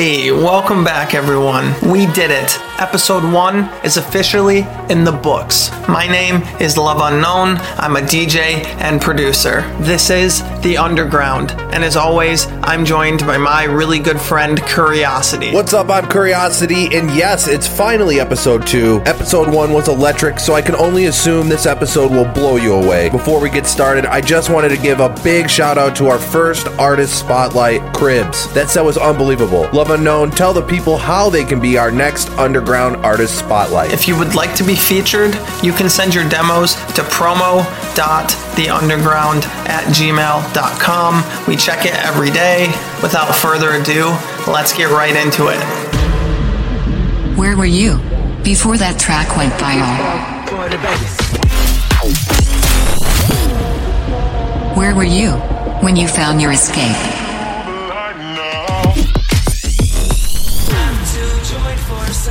Hey, welcome back, everyone. We did it. Episode 1 is officially in the books. My name is Love Unknown. I'm a DJ and producer. This is The Underground, and as always, I'm joined by my really good friend, Curiosity. What's up? I'm Curiosity, and yes, it's finally episode two. Episode one was electric, so I can only assume this episode will blow you away. Before we get started, I just wanted to give a big shout out to our first artist spotlight, Cribs. That set was unbelievable. Love Unknown, tell the people how they can be our next underground artist spotlight. If you would like to be featured, you can send your demos to promo.theunderground at gmail.com. We check it every day. Without further ado, let's get right into it. Where were you before that track went viral? Where were you when you found your escape?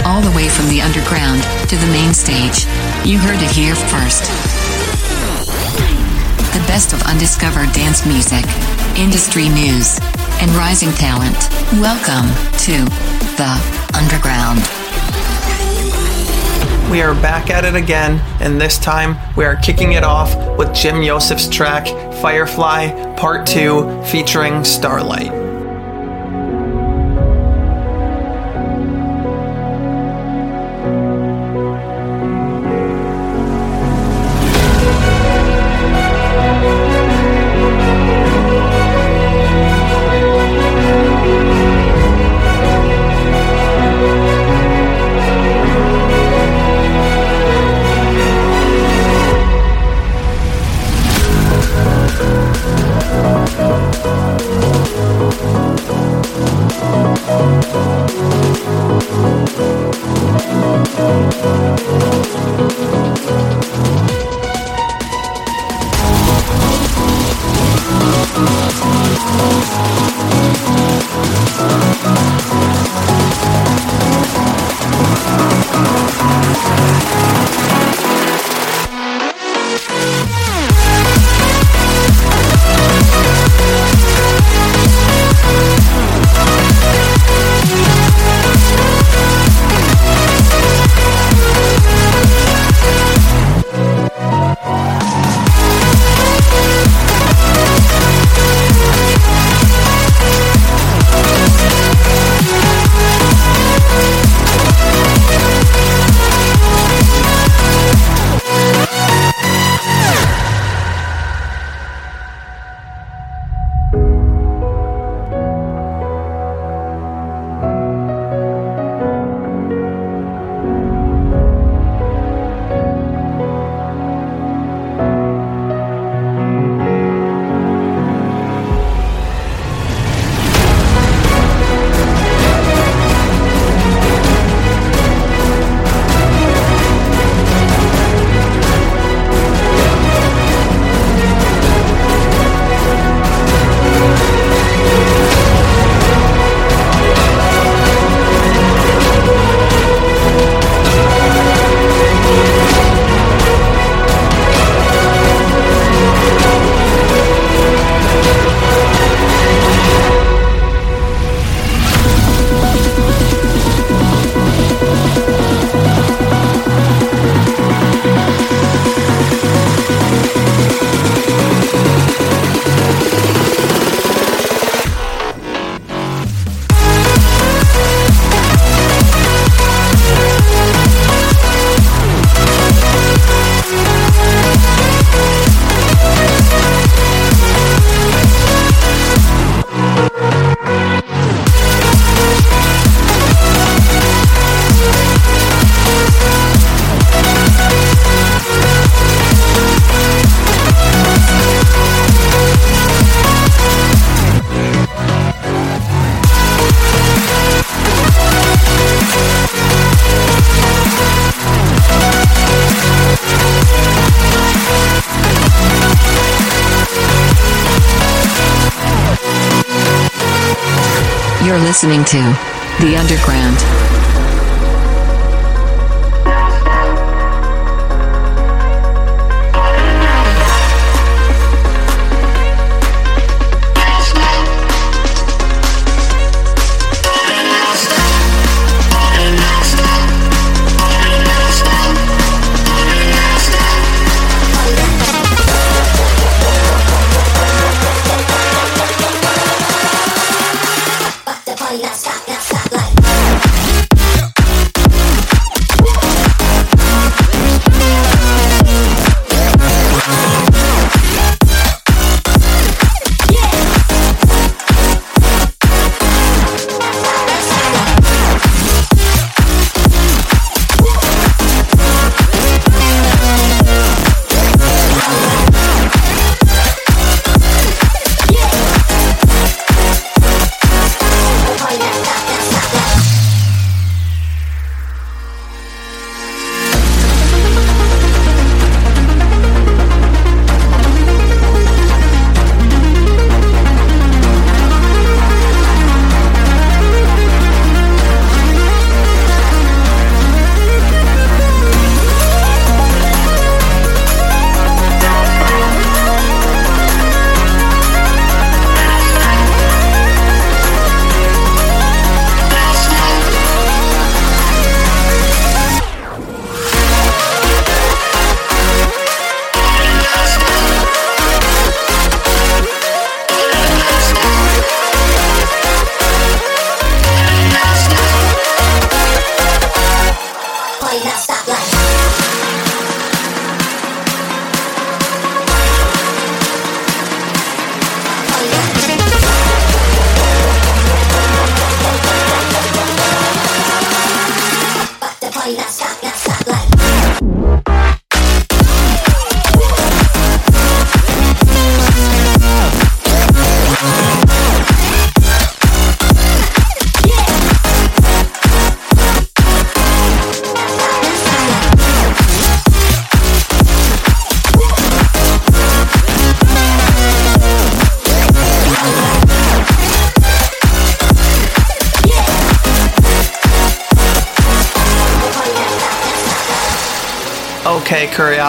All the way from the underground to the main stage. You heard it here first. The best of undiscovered dance music, industry news, and rising talent. Welcome to the underground. We are back at it again, and this time we are kicking it off with Jim Yosef's track Firefly Part 2 featuring Starlight.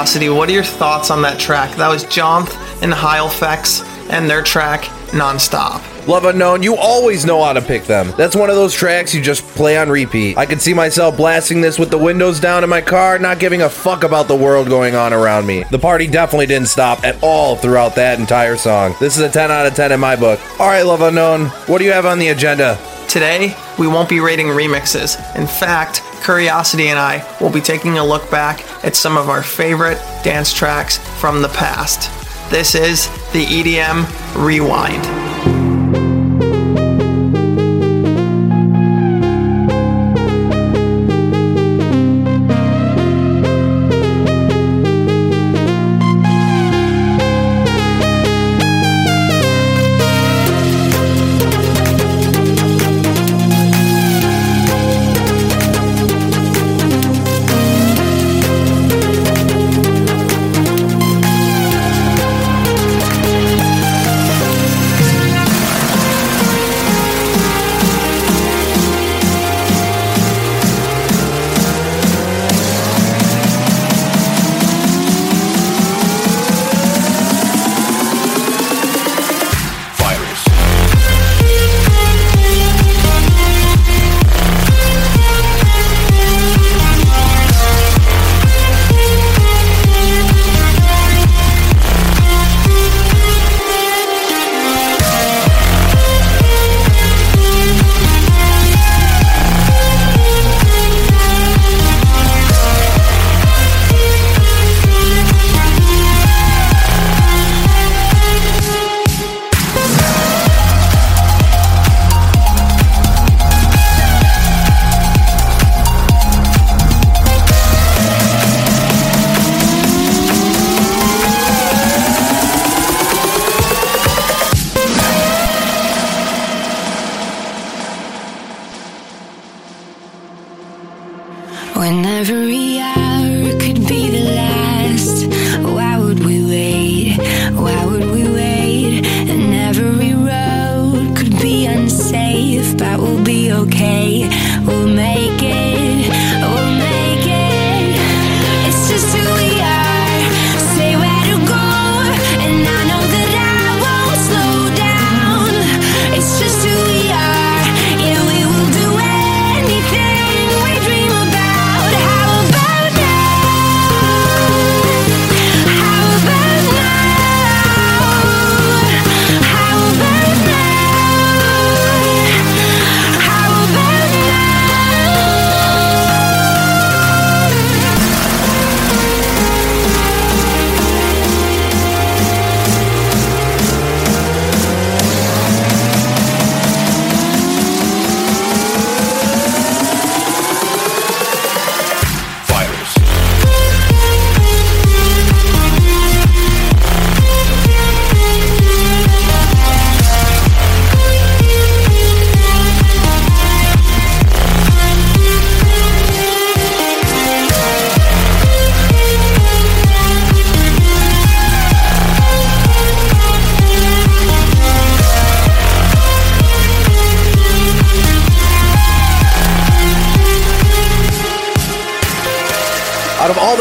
Curiosity, what are your thoughts on that track? That was Jonth and Hylefex and their track Nonstop. Love Unknown, you always know how to pick them. That's one of those tracks you just play on repeat. I could see myself blasting this with the windows down in my car, not giving a fuck about the world going on around me. The party definitely didn't stop at all throughout that entire song. This is a 10 out of 10 in my book. Alright, Love Unknown, what do you have on the agenda? Today, we won't be rating remixes. In fact, Curiosity and I will be taking a look back at some of our favorite dance tracks from the past. This is the EDM Rewind.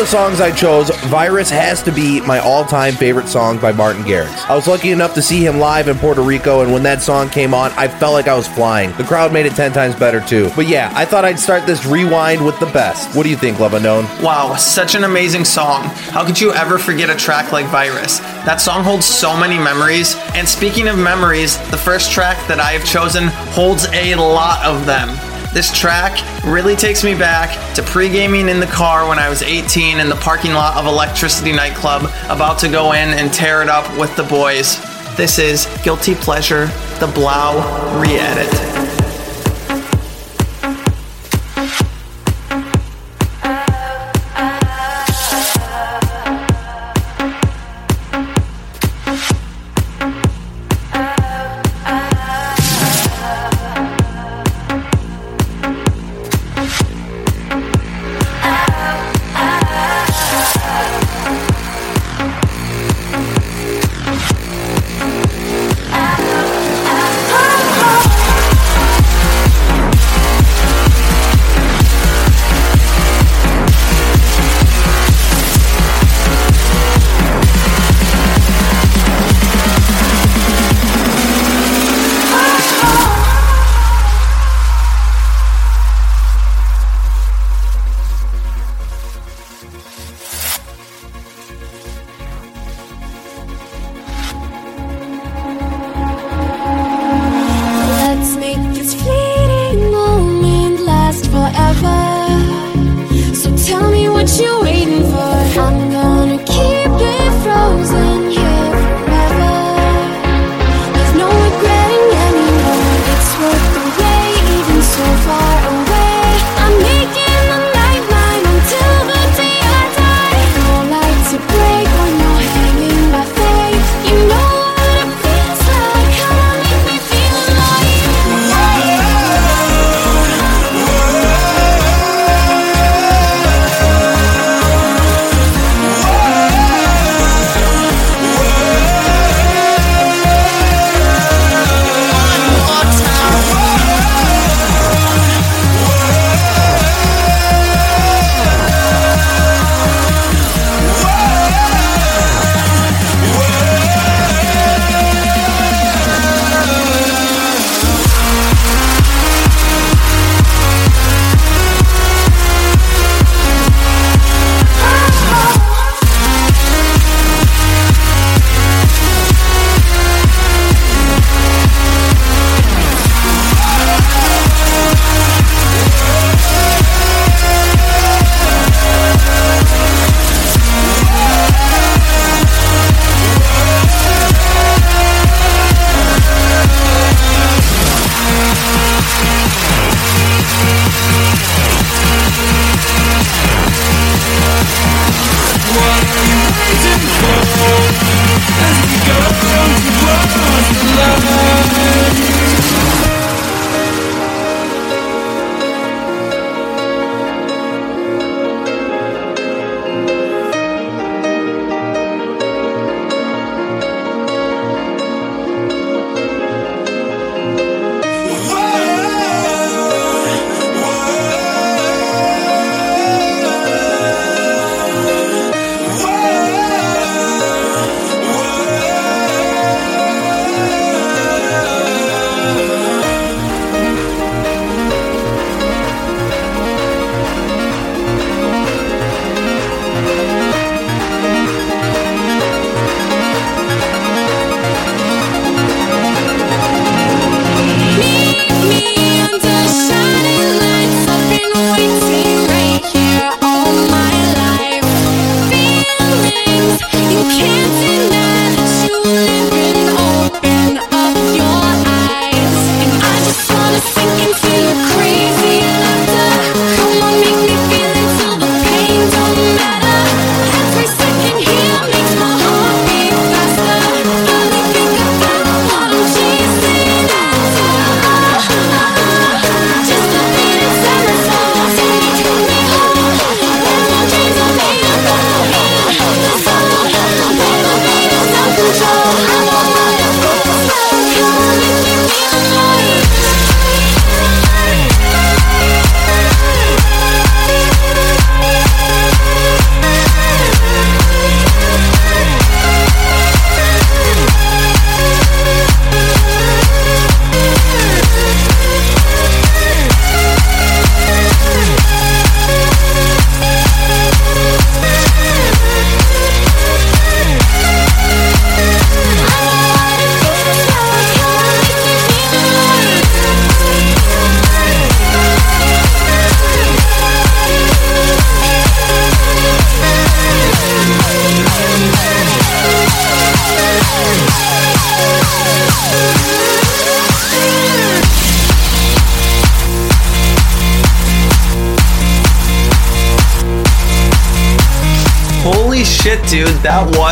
Songs I chose, Virus has to be my all time favorite song by Martin Garrix. I was lucky enough to see him live in Puerto Rico, and when that song came on, I felt like I was flying. The crowd made it 10 times better too. But yeah, I thought I'd start this rewind with the best. What do you think, Love Unknown? Wow, such an amazing song. How could you ever forget a track like Virus? That song holds so many memories. And speaking of memories, the first track that I have chosen holds a lot of them. This track really takes me back to pre gaming in the car when I was 18 in the parking lot of Electricity Nightclub, about to go in and tear it up with the boys. This is Guilty Pleasure, the 3LAU re edit.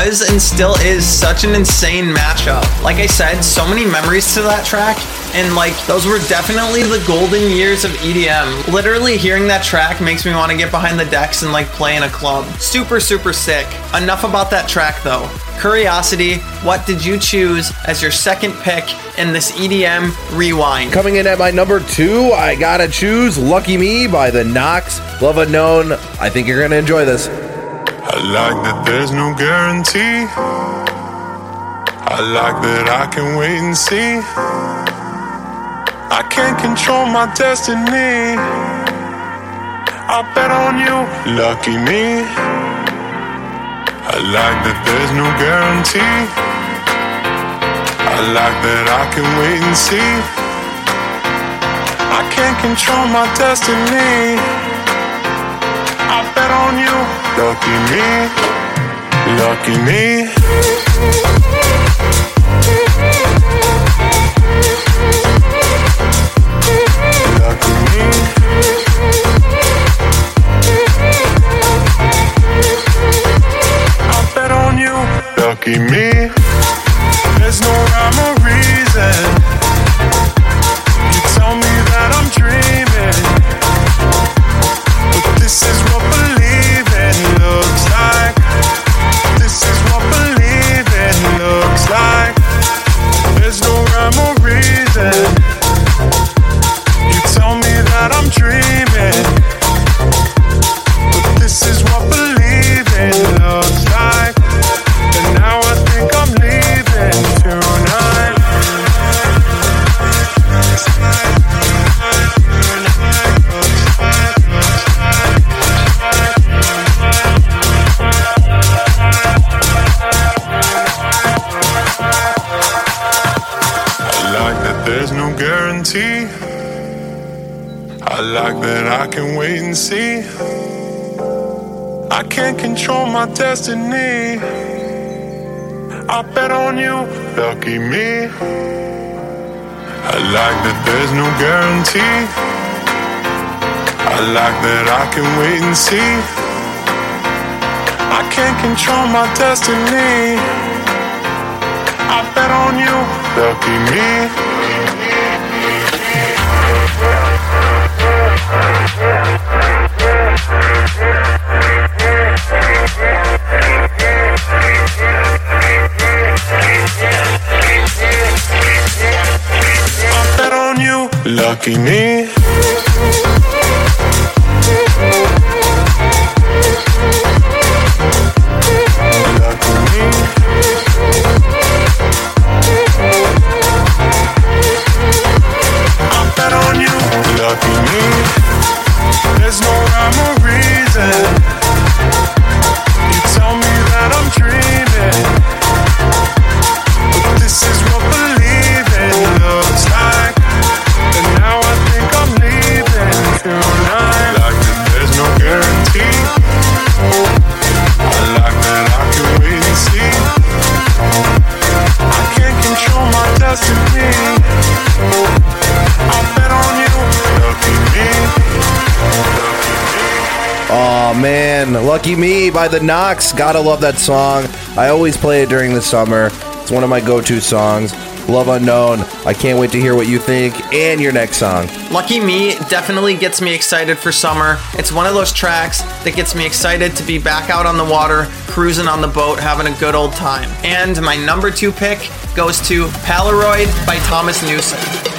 Was and still is such an insane mashup. Like I said, so many memories to that track, and like those were definitely the golden years of EDM. Literally hearing that track makes me want to get behind the decks and like play in a club. Super, super sick. Enough about that track though. Curiosity, what did you choose as your second pick in this EDM rewind? Coming in at my number two, I gotta choose Lucky Me by the Knox. Love Unknown. I think you're gonna enjoy this. I like that there's no guarantee. I like that I can wait and see. I can't control my destiny. I bet on you, lucky me. I like that there's no guarantee. I like that I can wait and see. I can't control my destiny. I bet on you, lucky me, lucky me. Lucky me. lucky me. Destiny. I bet on you, lucky me. I like that there's no guarantee. I like that I can wait and see. I can't control my destiny. I bet on you, lucky me. Lucky me. Lucky Me by the Knox. Gotta love that song. I always play it during the summer. It's one of my go to songs. Love Unknown. I can't wait to hear what you think and your next song. Lucky Me definitely gets me excited for summer. It's one of those tracks that gets me excited to be back out on the water, cruising on the boat, having a good old time. And my number two pick goes to Polaroid by Thomas Newson.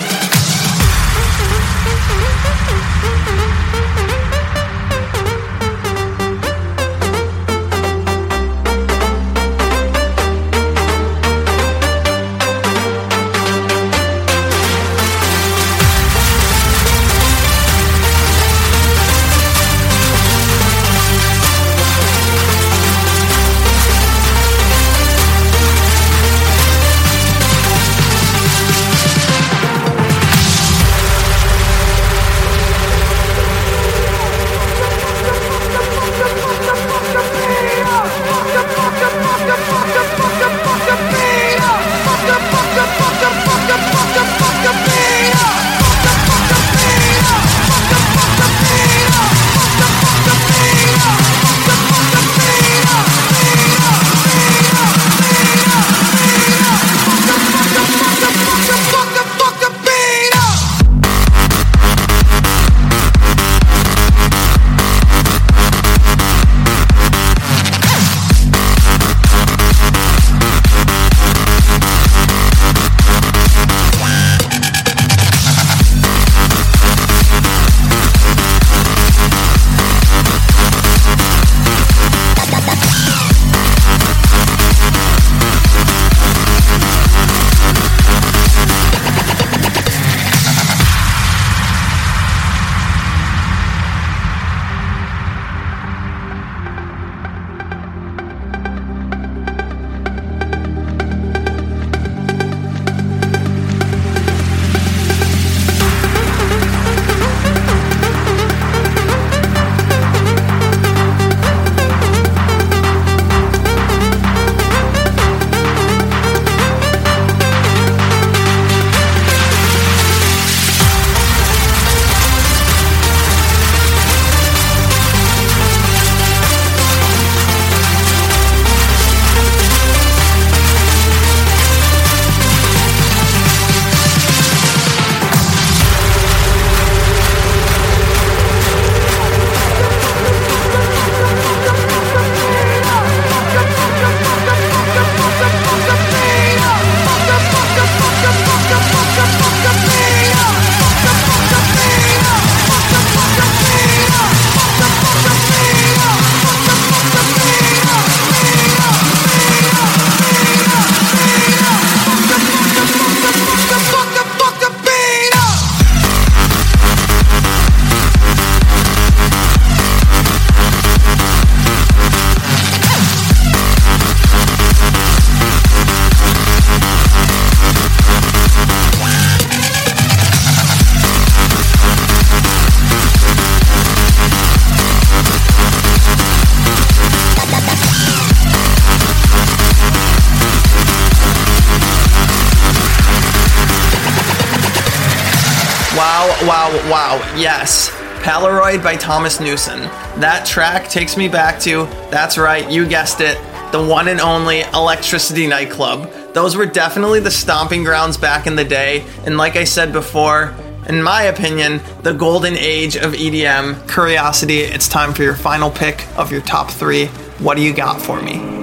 Yes. Polaroid by Thomas Newson. That track takes me back to, that's right, you guessed it, the one and only Electricity Nightclub. Those were definitely the stomping grounds back in the day, and like I said before, in my opinion, the golden age of EDM. Curiosity, it's time for your final pick of your top three. What do you got for me?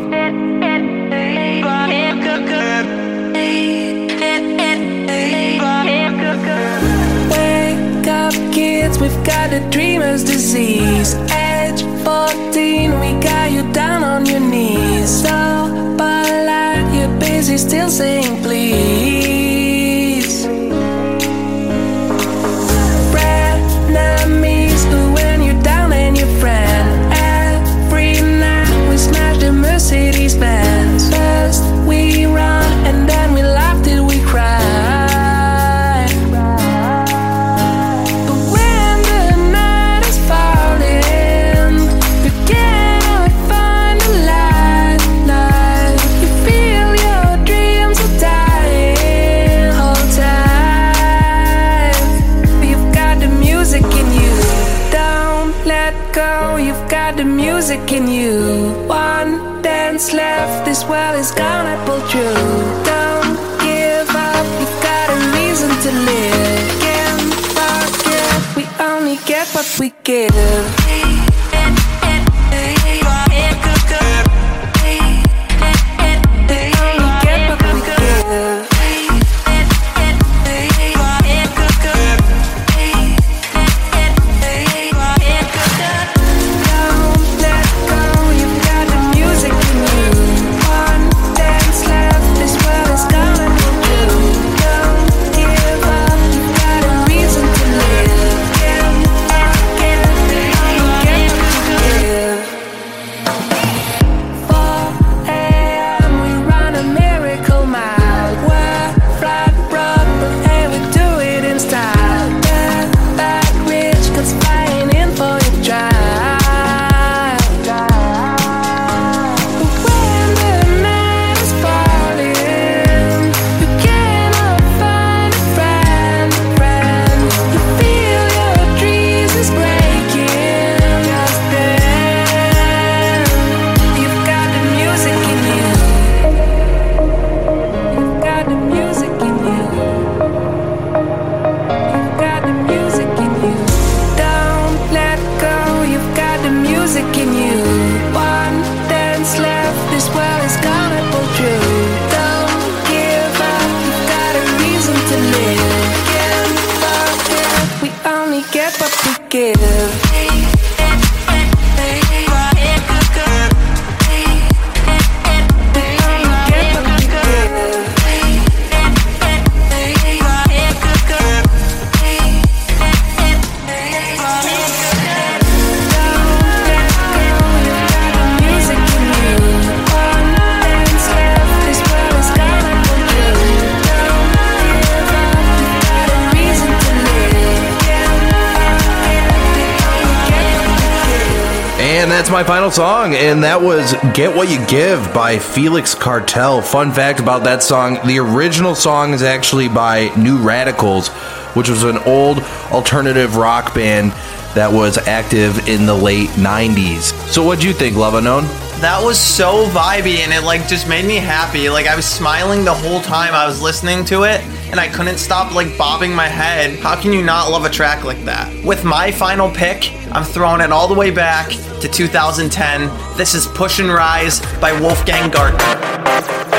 Up, kids, we've got a dreamer's disease. Age 14, we got you down on your knees. So, but you're busy, still saying please. Frenemies, when you're down and your friend. Every night we smash the Mercedes Benz. Give. My final song, and that was Get What You Give by Felix Cartel. Fun fact about that song the original song is actually by New Radicals, which was an old alternative rock band that was active in the late 90s. So, what'd you think, Love Unknown? That was so vibey and it like just made me happy. Like I was smiling the whole time I was listening to it and I couldn't stop like bobbing my head. How can you not love a track like that? With my final pick, I'm throwing it all the way back to 2010. This is Push and Rise by Wolfgang Gartner.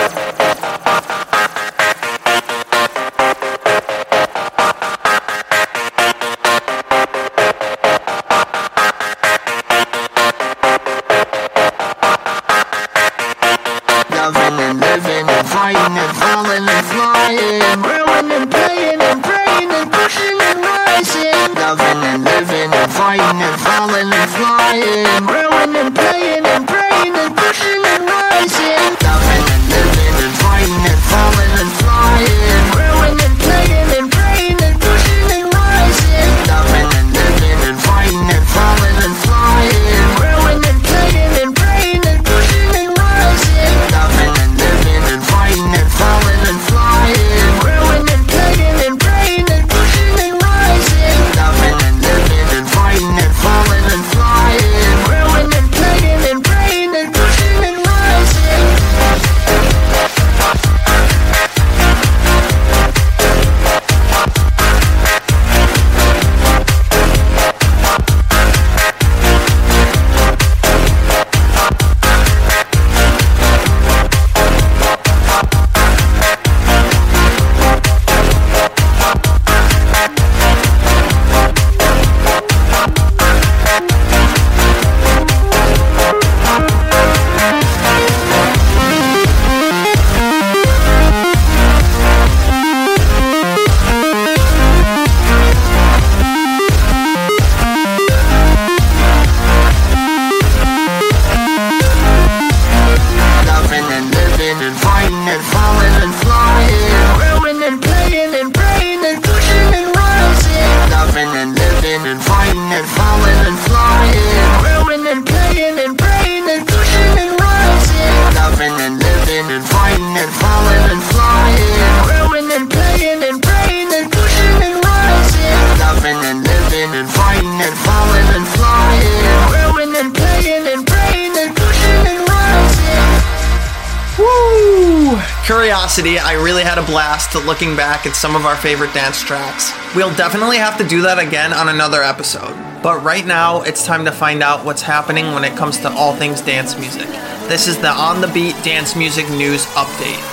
Curiosity, I really had a blast looking back at some of our favorite dance tracks. We'll definitely have to do that again on another episode. But right now, it's time to find out what's happening when it comes to all things dance music. This is the On the Beat Dance Music News Update.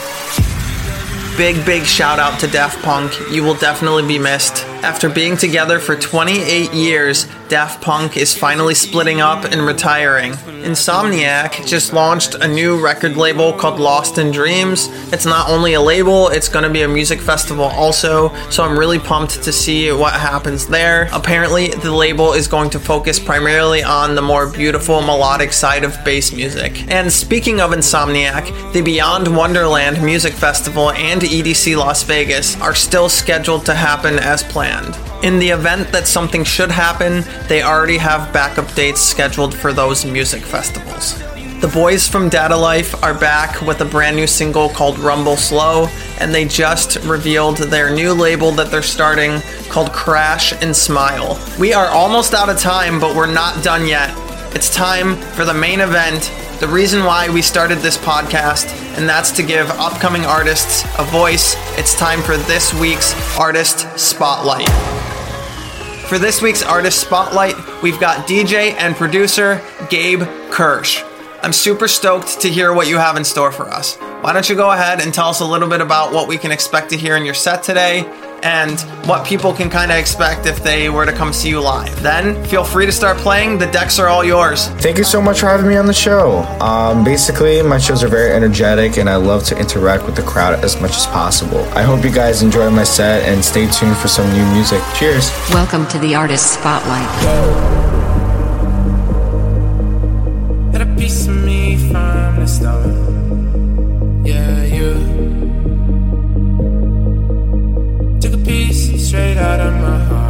Big, big shout out to Daft Punk. You will definitely be missed. After being together for 28 years, Daft Punk is finally splitting up and retiring. Insomniac just launched a new record label called Lost in Dreams. It's not only a label, it's going to be a music festival also, so I'm really pumped to see what happens there. Apparently, the label is going to focus primarily on the more beautiful melodic side of bass music. And speaking of Insomniac, the Beyond Wonderland Music Festival and EDC Las Vegas are still scheduled to happen as planned. In the event that something should happen, they already have backup dates scheduled for those music festivals. The boys from Data Life are back with a brand new single called Rumble Slow, and they just revealed their new label that they're starting called Crash and Smile. We are almost out of time, but we're not done yet. It's time for the main event, the reason why we started this podcast, and that's to give upcoming artists a voice. It's time for this week's Artist Spotlight. For this week's Artist Spotlight, we've got DJ and producer Gabe Kirsh. I'm super stoked to hear what you have in store for us. Why don't you go ahead and tell us a little bit about what we can expect to hear in your set today and what people can kind of expect if they were to come see you live. Then feel free to start playing. The decks are all yours. Thank you so much for having me on the show. Um, basically, my shows are very energetic and I love to interact with the crowd as much as possible. I hope you guys enjoy my set and stay tuned for some new music. Cheers. Welcome to the Artist Spotlight. Yeah, you took a piece straight out of my heart.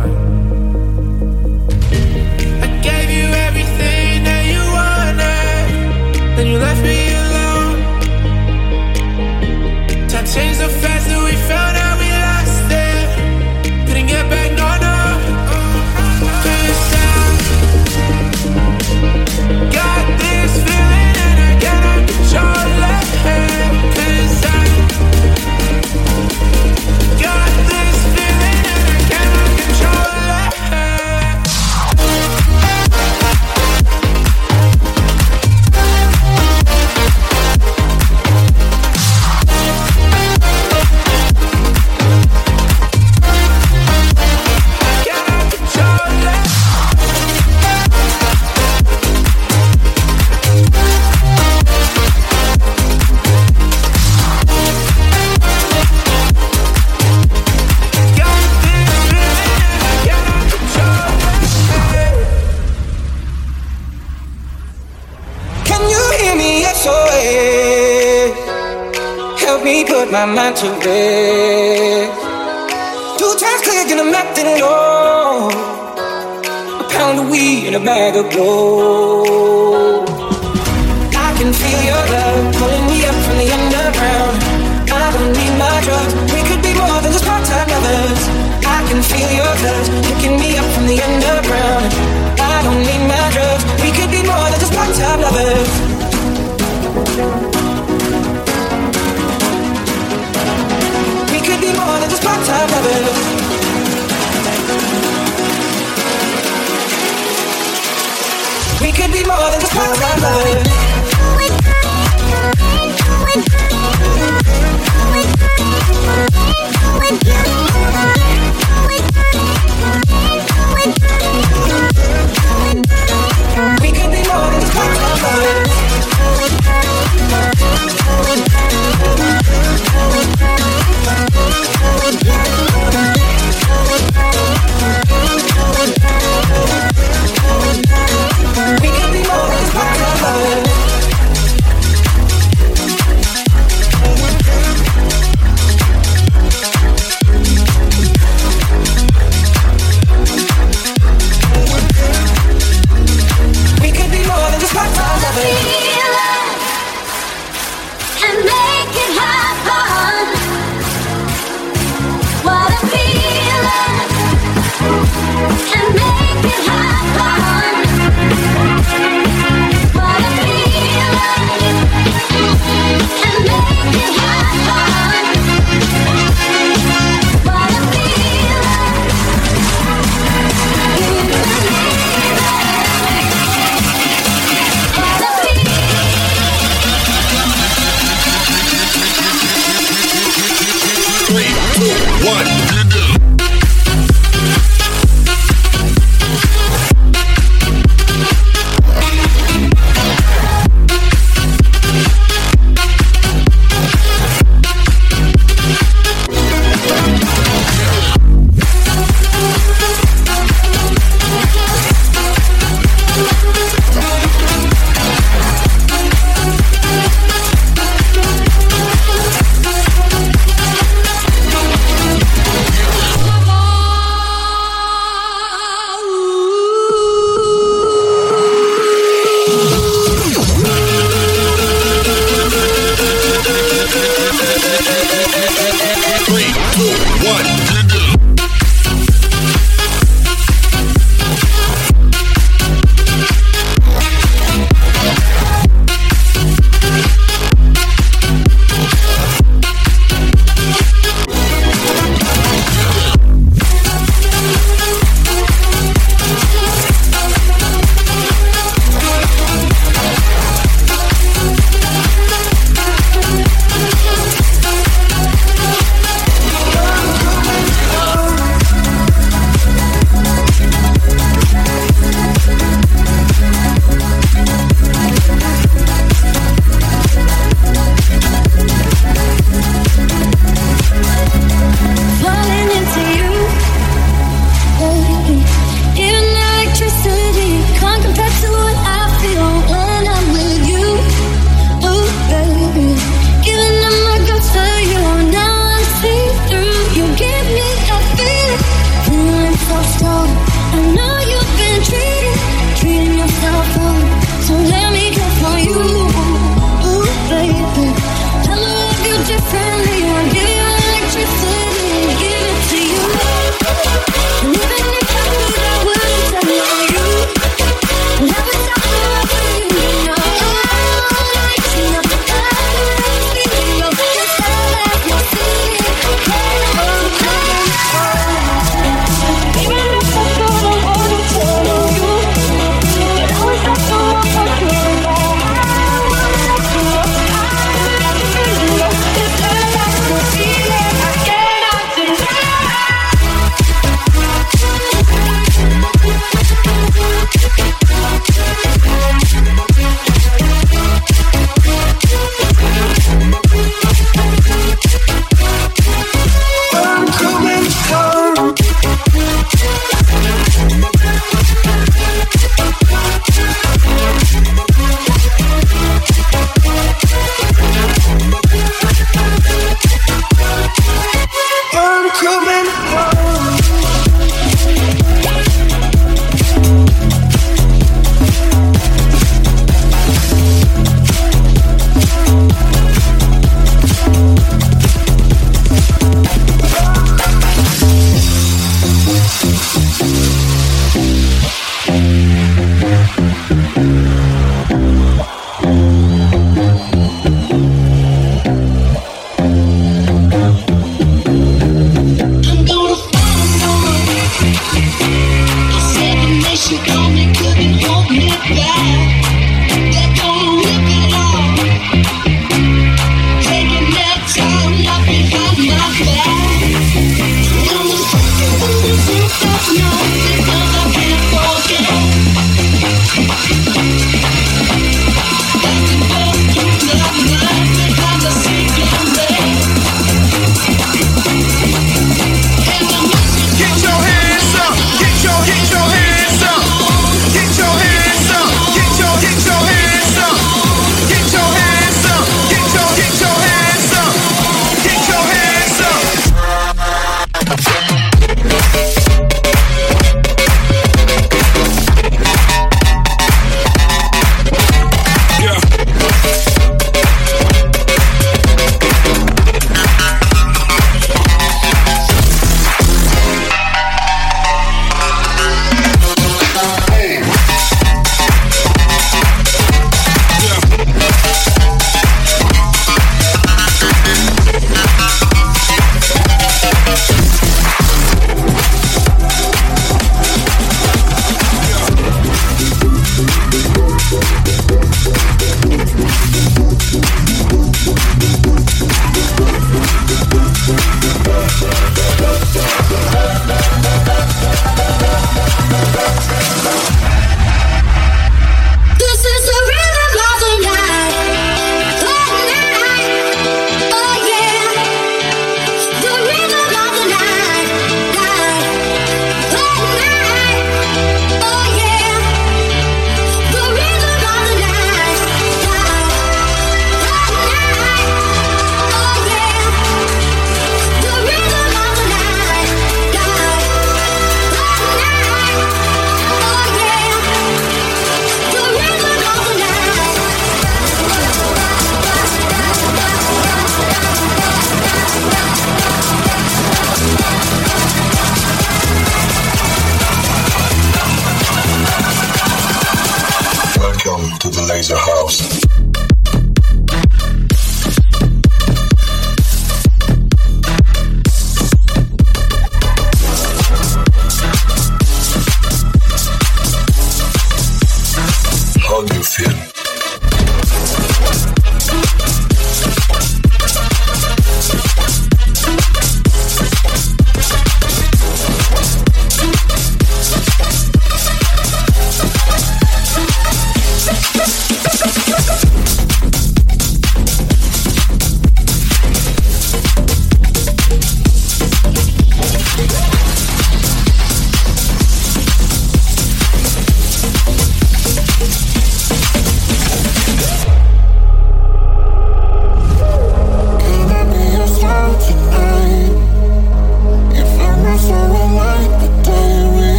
Help me put my mind to rest. Two times clear, and I'm nothing at. A pound of weed and a bag of gold. I can feel your love pulling me up from the underground. I don't need my drugs. We could be more than just part-time lovers. I can feel your touch picking me up from the underground. Could be more than just. We could be more than just part-time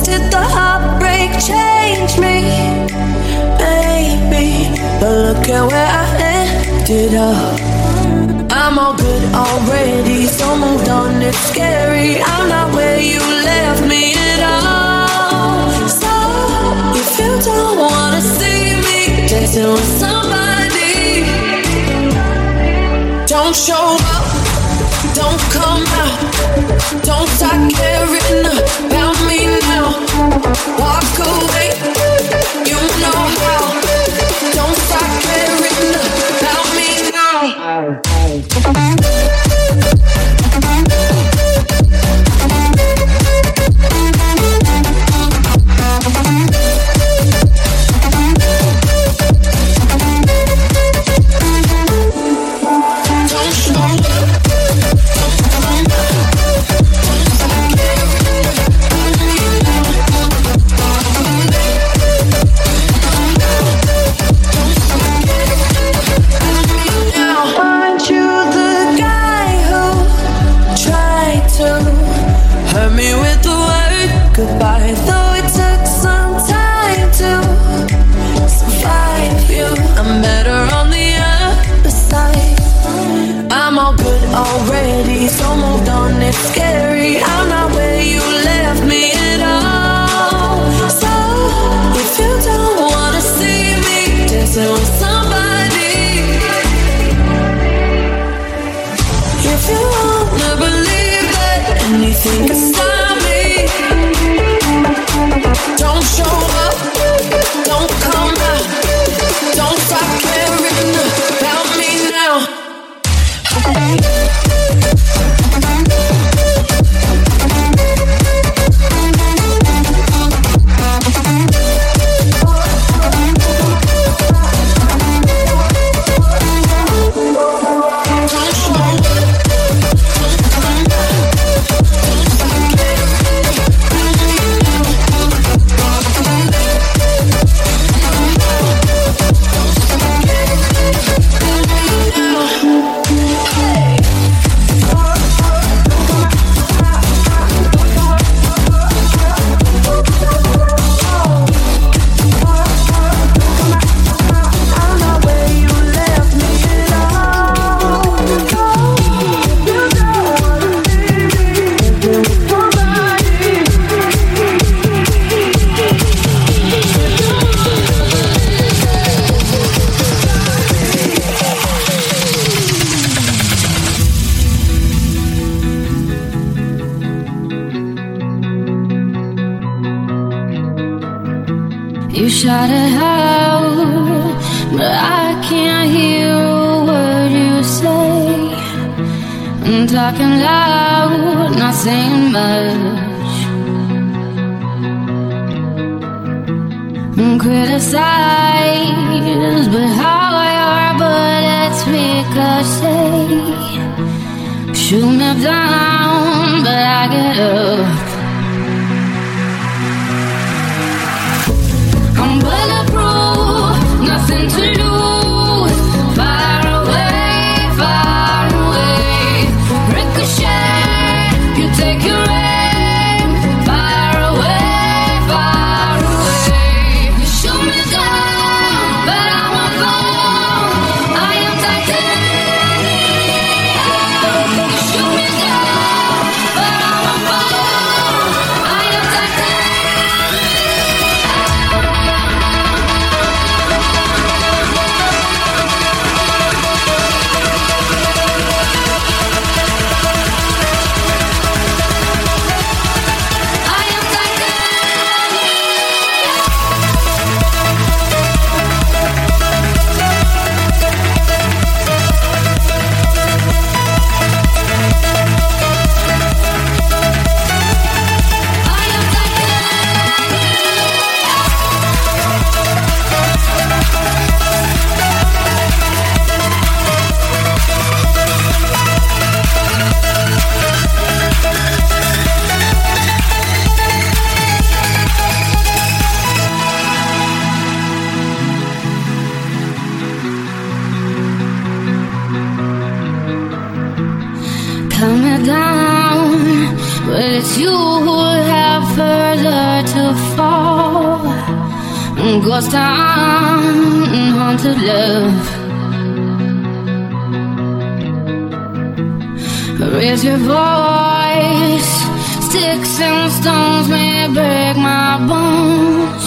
Did the heartbreak change me? But look at where I ended up. I'm all good already, so moved on, it's scary. I'm not where you left me at all. So, if you don't wanna see me dancing with somebody, don't show up, don't come out, don't start caring about. Walk away, you know how. and criticize, but how your bullets ricochet, shoot me down, but I get up. I'm bullet. ghost town, haunted love. Raise your voice, sticks and stones may break my bones.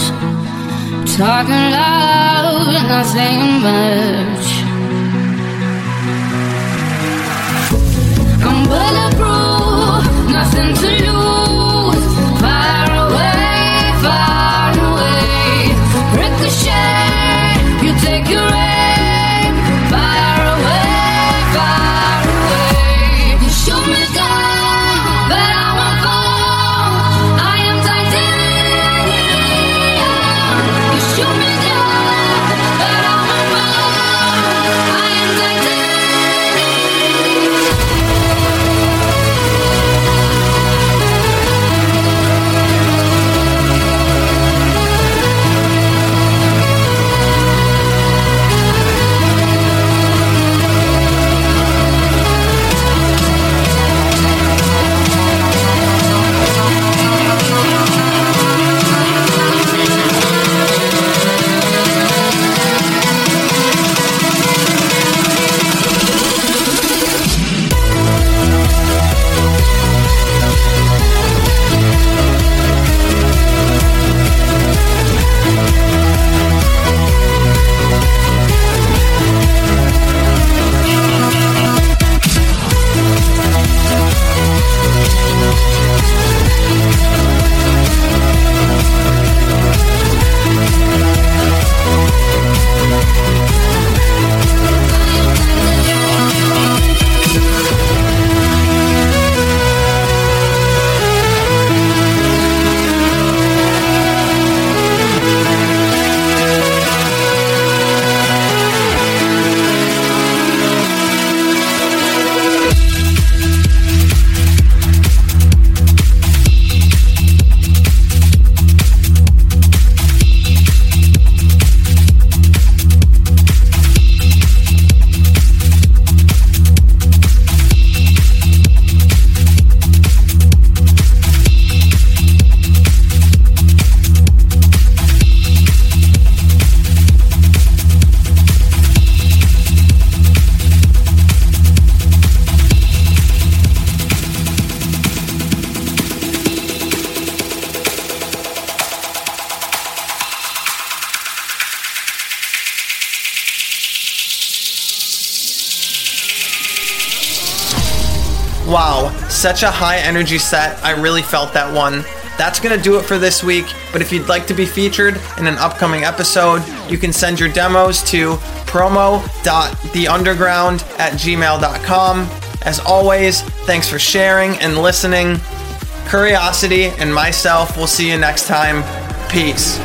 Talking loud, not saying much. I'm bulletproof, nothing to lose. such a high energy set. I really felt that one. That's going to do it for this week, but if you'd like to be featured in an upcoming episode, you can send your demos to promo.theunderground at gmail.com. As always, thanks for sharing and listening. Curiosity and myself will see you next time. Peace.